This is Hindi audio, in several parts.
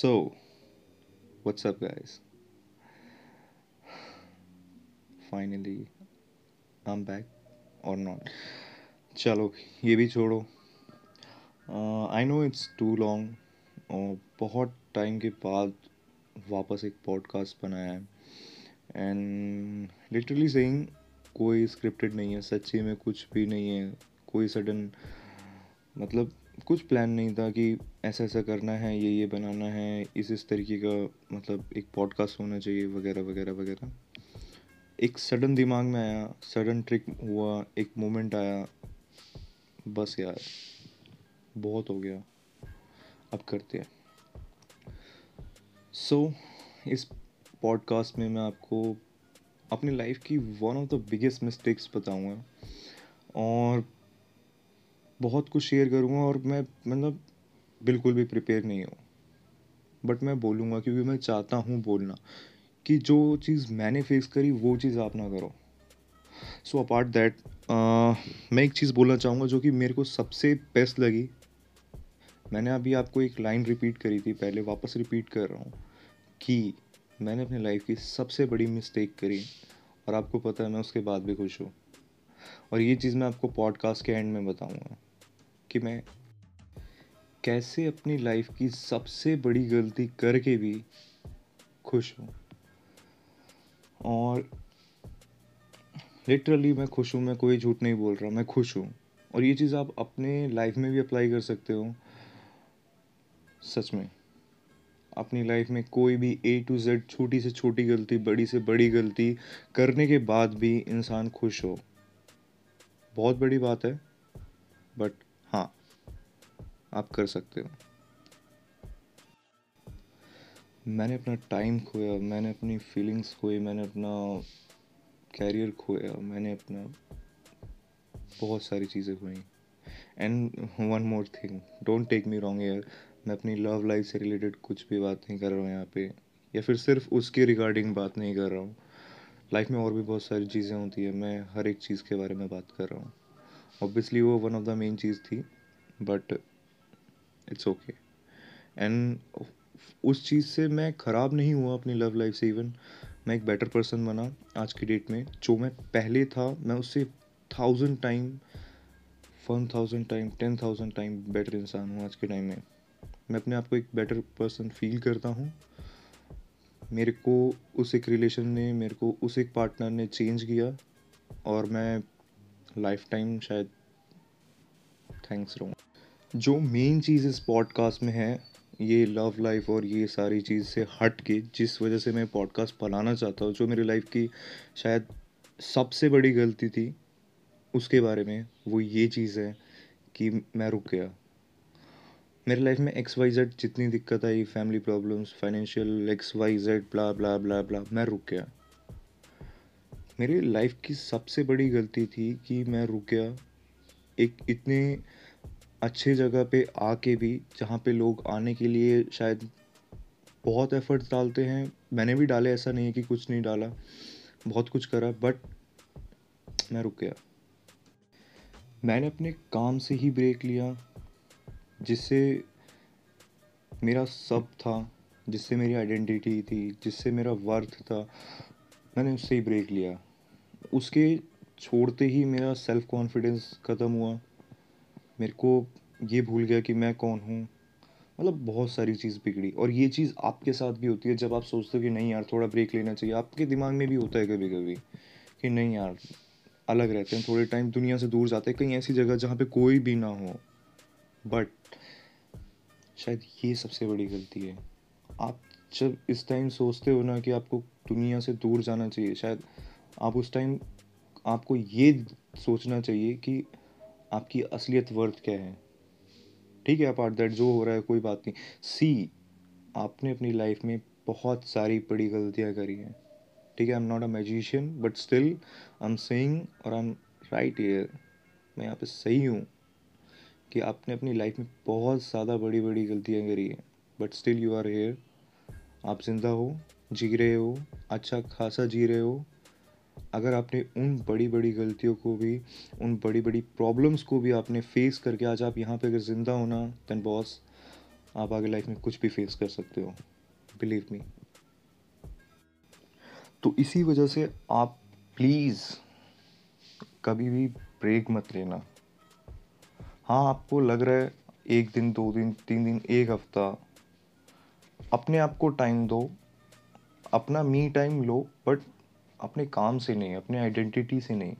So, what's up, guys? Finally, I'm back or not. चलो ये भी छोड़ो I know it's too long बहुत टाइम के बाद वापस एक पॉडकास्ट बनाया है एंड लिटरली सेइंग कोई स्क्रिप्टेड नहीं है सच्ची में कुछ भी नहीं है कोई सडन मतलब कुछ प्लान नहीं था कि ऐसा ऐसा करना है ये ये बनाना है इस इस तरीके का मतलब एक पॉडकास्ट होना चाहिए वगैरह वगैरह वगैरह। एक सडन दिमाग में आया सडन ट्रिक हुआ एक मोमेंट आया बस यार बहुत हो गया। अब करते हैं। सो so, इस पॉडकास्ट में मैं आपको अपनी लाइफ की one of the biggest mistakes बताऊँगा। और बहुत कुछ शेयर करूँगा और मैं मतलब बिल्कुल भी प्रिपेयर नहीं हूँ। बट मैं बोलूँगा क्योंकि मैं चाहता हूँ बोलना कि जो चीज़ मैंने फेस करी, वो चीज़ आप ना करो। सो अपार्ट दैट मैं एक चीज़ बोलना चाहूँगा जो कि मेरे को सबसे बेस्ट लगी। मैंने अभी आपको एक लाइन रिपीट करी थी, पहले वापस रिपीट कर रहा हूँ कि मैंने अपनी लाइफ की सबसे बड़ी मिस्टेक करी और आपको पता है मैं उसके बाद भी खुश हूँ। और ये चीज़ मैं आपको पॉडकास्ट के एंड में बताऊँगा। कि मैं कैसे अपनी लाइफ की सबसे बड़ी गलती करके भी खुश हूँ। और लिटरली मैं खुश हूँ, मैं कोई झूठ नहीं बोल रहा, मैं खुश हूँ। और ये चीज़ आप अपने लाइफ में भी अप्लाई कर सकते हो। सच में, अपनी लाइफ में कोई भी ए टू जेड छोटी से छोटी गलती, बड़ी से बड़ी गलती करने के बाद भी इंसान खुश हो। बहुत बड़ी बात है बट हाँ आप कर सकते हो। मैंने अपना टाइम खोया, मैंने अपनी फीलिंग्स खोई, मैंने अपना कैरियर खोया, मैंने अपना बहुत सारी चीज़ें खोई। And one more thing don't take me wrong year मैं अपनी लव लाइफ से रिलेटेड कुछ भी बात नहीं कर रहा हूँ यहाँ पे, या फिर सिर्फ़ उसके रिगार्डिंग बात नहीं कर रहा हूँ। लाइफ में और भी बहुत सारी चीज़ें होती है, मैं हर एक चीज़ के बारे में बात कर रहा हूँ। ऑब्वियसली वो वन ऑफ़ द मेन चीज़ थी बट इट्स ओके एंड उस चीज़ से मैं ख़राब नहीं हुआ अपनी लव लाइफ से इवन मैं एक बेटर पर्सन बना आज की डेट में, जो मैं पहले था, मैं उससे thousand time one thousand time ten thousand time better इंसान हूँ आज के टाइम में. मैं अपने आप को एक बेटर पर्सन फील करता हूँ. मेरे को उस एक रिलेशन ने, मेरे को उस एक पार्टनर ने चेंज किया और मैं लाइफ टाइम शायद थैंक्स रहूँ। जो मेन चीज़ इस पॉडकास्ट में है, ये लव लाइफ और ये सारी चीज़ से हट के जिस वजह से मैं पॉडकास्ट बनाना चाहता हूँ, जो मेरी लाइफ की शायद सबसे बड़ी गलती थी, उसके बारे में वो ये चीज़ है कि मैं रुक गया। मेरे लाइफ में एक्स वाई जेड जितनी दिक्कत आई family problems financial X Y Z blah blah blah blah मैं रुक गया। मेरी लाइफ की सबसे बड़ी गलती थी कि मैं रुक गया। एक इतने अच्छे जगह पे आके भी, जहाँ पे लोग आने के लिए शायद बहुत एफर्ट्स डालते हैं। मैंने भी डाले, ऐसा नहीं है कि कुछ नहीं डाला। बहुत कुछ करा बट मैं रुक गया। मैंने अपने काम से ही ब्रेक लिया, जिससे मेरा सब था, जिससे मेरी आइडेंटिटी थी, जिससे मेरा वर्थ था। मैंने उससे ही ब्रेक लिया। उसके छोड़ते ही मेरा सेल्फ कॉन्फिडेंस ख़त्म हुआ। मेरे को ये भूल गया कि मैं कौन हूँ। मतलब बहुत सारी चीज़ बिगड़ी और ये चीज़ आपके साथ भी होती है जब आप सोचते हो कि नहीं यार, थोड़ा ब्रेक लेना चाहिए। आपके दिमाग में भी होता है कभी कभी कि नहीं यार, अलग रहते हैं, थोड़े टाइम दुनिया से दूर जाते हैं, कहीं ऐसी जगह जहाँ पे कोई भी ना हो। बट शायद ये सबसे बड़ी गलती है। आप जब इस टाइम सोचते हो ना कि आपको दुनिया से दूर जाना चाहिए, शायद आप उस टाइम आपको ये सोचना चाहिए कि आपकी असलियत वर्थ क्या है। ठीक है अपार्ट दैट जो हो रहा है, कोई बात नहीं। सी आपने अपनी लाइफ में बहुत सारी बड़ी गलतियाँ करी हैं। ठीक है I am not a magician but still I am saying और आई एम राइट ईयर मैं यहाँ पे सही हूँ कि आपने अपनी लाइफ में बहुत ज़्यादा बड़ी बड़ी गलतियाँ करी हैं। But still you are here आप ज़िंदा हो, जी रहे हो अच्छा खासा जी रहे हो अगर आपने उन बड़ी बड़ी गलतियों को भी, उन बड़ी बड़ी प्रॉब्लम्स को भी आपने फेस करके आज आप यहाँ पे अगर ज़िंदा हो ना दैन बॉस आप आगे लाइफ में कुछ भी फेस कर सकते हो। बिलीव मी तो इसी वजह से आप प्लीज़ कभी भी ब्रेक मत लेना। हाँ आपको लग रहा है एक दिन, दो दिन, तीन दिन, एक हफ़्ता, अपने आप को टाइम दो, अपना मी टाइम लो बट अपने काम से नहीं, अपने आइडेंटिटी से नहीं,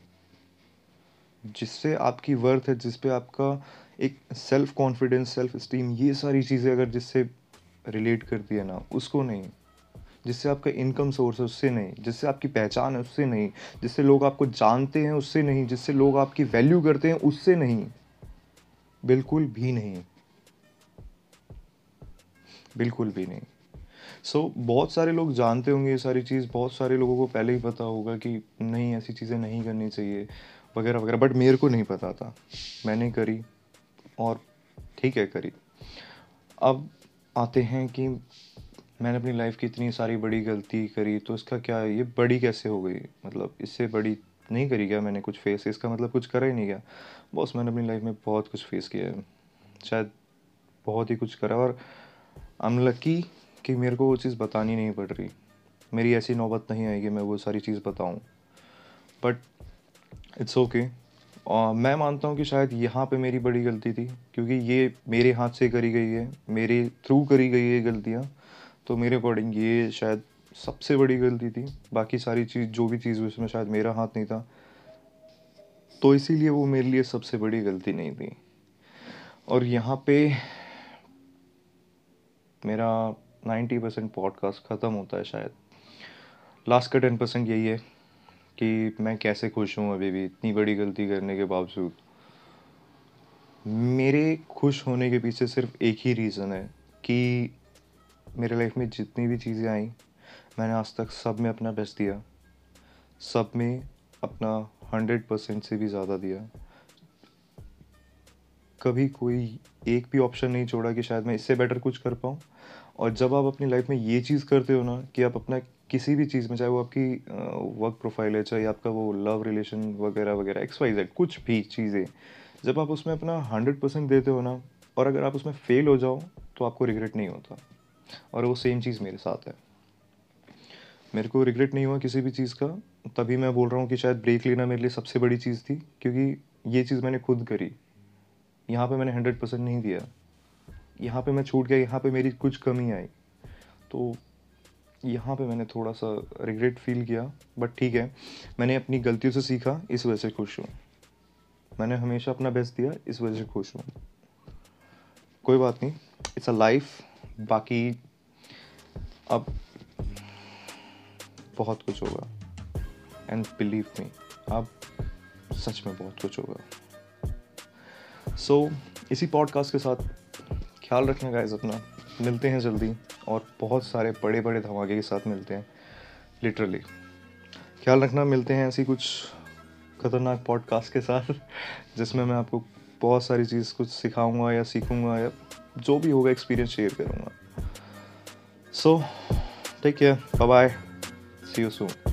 जिससे आपकी वर्थ है जिस पे आपका एक सेल्फ कॉन्फिडेंस सेल्फ स्टीम ये सारी चीज़ें अगर जिससे रिलेट करती है ना, उसको नहीं, जिससे आपका इनकम सोर्स है, उससे नहीं, जिससे आपकी पहचान है, उससे नहीं, जिससे लोग आपको जानते हैं, उससे नहीं, जिससे लोग आपकी वैल्यू करते हैं, उससे नहीं, बिल्कुल भी नहीं, बिल्कुल भी नहीं। सो so, बहुत सारे लोग जानते होंगे ये सारी चीज़ बहुत सारे लोगों को पहले ही पता होगा कि नहीं ऐसी चीज़ें नहीं करनी चाहिए वगैरह वगैरह बट मेरे को नहीं पता था। मैंने करी और ठीक है करी। अब आते हैं कि मैंने अपनी लाइफ की इतनी सारी बड़ी गलती करी तो इसका क्या ये बड़ी कैसे हो गई? मतलब इससे बड़ी नहीं करी क्या मैंने कुछ फेस इसका मतलब कुछ करा ही नहीं क्या बॉस मैंने अपनी लाइफ में बहुत कुछ फेस किया है। शायद बहुत ही कुछ करा और आई एम लकी कि मेरे को वो चीज़ बतानी नहीं पड़ रही। मेरी ऐसी नौबत नहीं आएगी, मैं वो सारी चीज़ बताऊँ। बट इट्स ओके मैं मानता हूँ कि शायद यहाँ पे मेरी बड़ी गलती थी, क्योंकि ये मेरे हाथ से करी गई है, मेरे थ्रू करी गई है गलतियाँ। तो मेरे अकॉर्डिंग ये शायद सबसे बड़ी गलती थी। बाकी सारी चीज़, जो भी चीज़ हुई उसमें शायद मेरा हाथ नहीं था। तो इसीलिए वो मेरे लिए सबसे बड़ी गलती नहीं थी। और यहाँ पे मेरा नाइन्टी परसेंट पॉडकास्ट ख़त्म होता है शायद। लास्ट का टेन परसेंट यही है कि मैं कैसे खुश हूँ अभी भी, इतनी बड़ी गलती करने के बावजूद। मेरे खुश होने के पीछे सिर्फ़ एक ही रीज़न है कि मेरे लाइफ में जितनी भी चीज़ें आई, मैंने आज तक सब में अपना बेस्ट दिया। सब में अपना हंड्रेड परसेंट से भी ज़्यादा दिया। कभी कोई एक भी ऑप्शन नहीं छोड़ा कि शायद मैं इससे बेटर कुछ कर पाऊँ। और जब आप अपनी लाइफ में ये चीज़ करते हो ना कि आप अपना किसी भी चीज़ में, चाहे वो आपकी वर्क प्रोफ़ाइल है, चाहे आपका वो लव रिलेशन वगैरह वगैरह एक्स वाई जेड कुछ भी चीज़ें, जब आप उसमें अपना हंड्रेड परसेंट देते हो ना, और अगर आप उसमें फेल हो जाओ तो आपको रिग्रेट नहीं होता। और वो सेम चीज़ मेरे साथ है। मेरे को रिग्रेट नहीं हुआ किसी भी चीज़ का, तभी मैं बोल रहा हूँ कि शायद ब्रेक लेना मेरे लिए सबसे बड़ी चीज़ थी, क्योंकि ये चीज़ मैंने खुद करी। यहाँ पे मैंने हंड्रेड परसेंट नहीं दिया। यहाँ पे मैं छूट गया, यहाँ पे मेरी कुछ कमी आई। तो यहाँ पे मैंने थोड़ा सा रिग्रेट फील किया बट ठीक है। मैंने अपनी गलतियों से सीखा, इस वजह से खुश हूँ। मैंने हमेशा अपना बेस्ट दिया, इस वजह से खुश हूँ। कोई बात नहीं इट्स अ लाइफ बाकी अब बहुत कुछ होगा। एंड बिलीव मी अब सच में बहुत कुछ होगा। सो so, इसी पॉडकास्ट के साथ ख़्याल रखना गाइज़ अपना। मिलते हैं जल्दी और बहुत सारे बड़े बड़े धमाके के साथ मिलते हैं लिटरली ख्याल रखना मिलते हैं ऐसी कुछ खतरनाक पॉडकास्ट के साथ जिसमें मैं आपको बहुत सारी चीज़ कुछ सिखाऊँगा या सीखूँगा या जो भी होगा एक्सपीरियंस शेयर करूँगा। So take care bye bye see you soon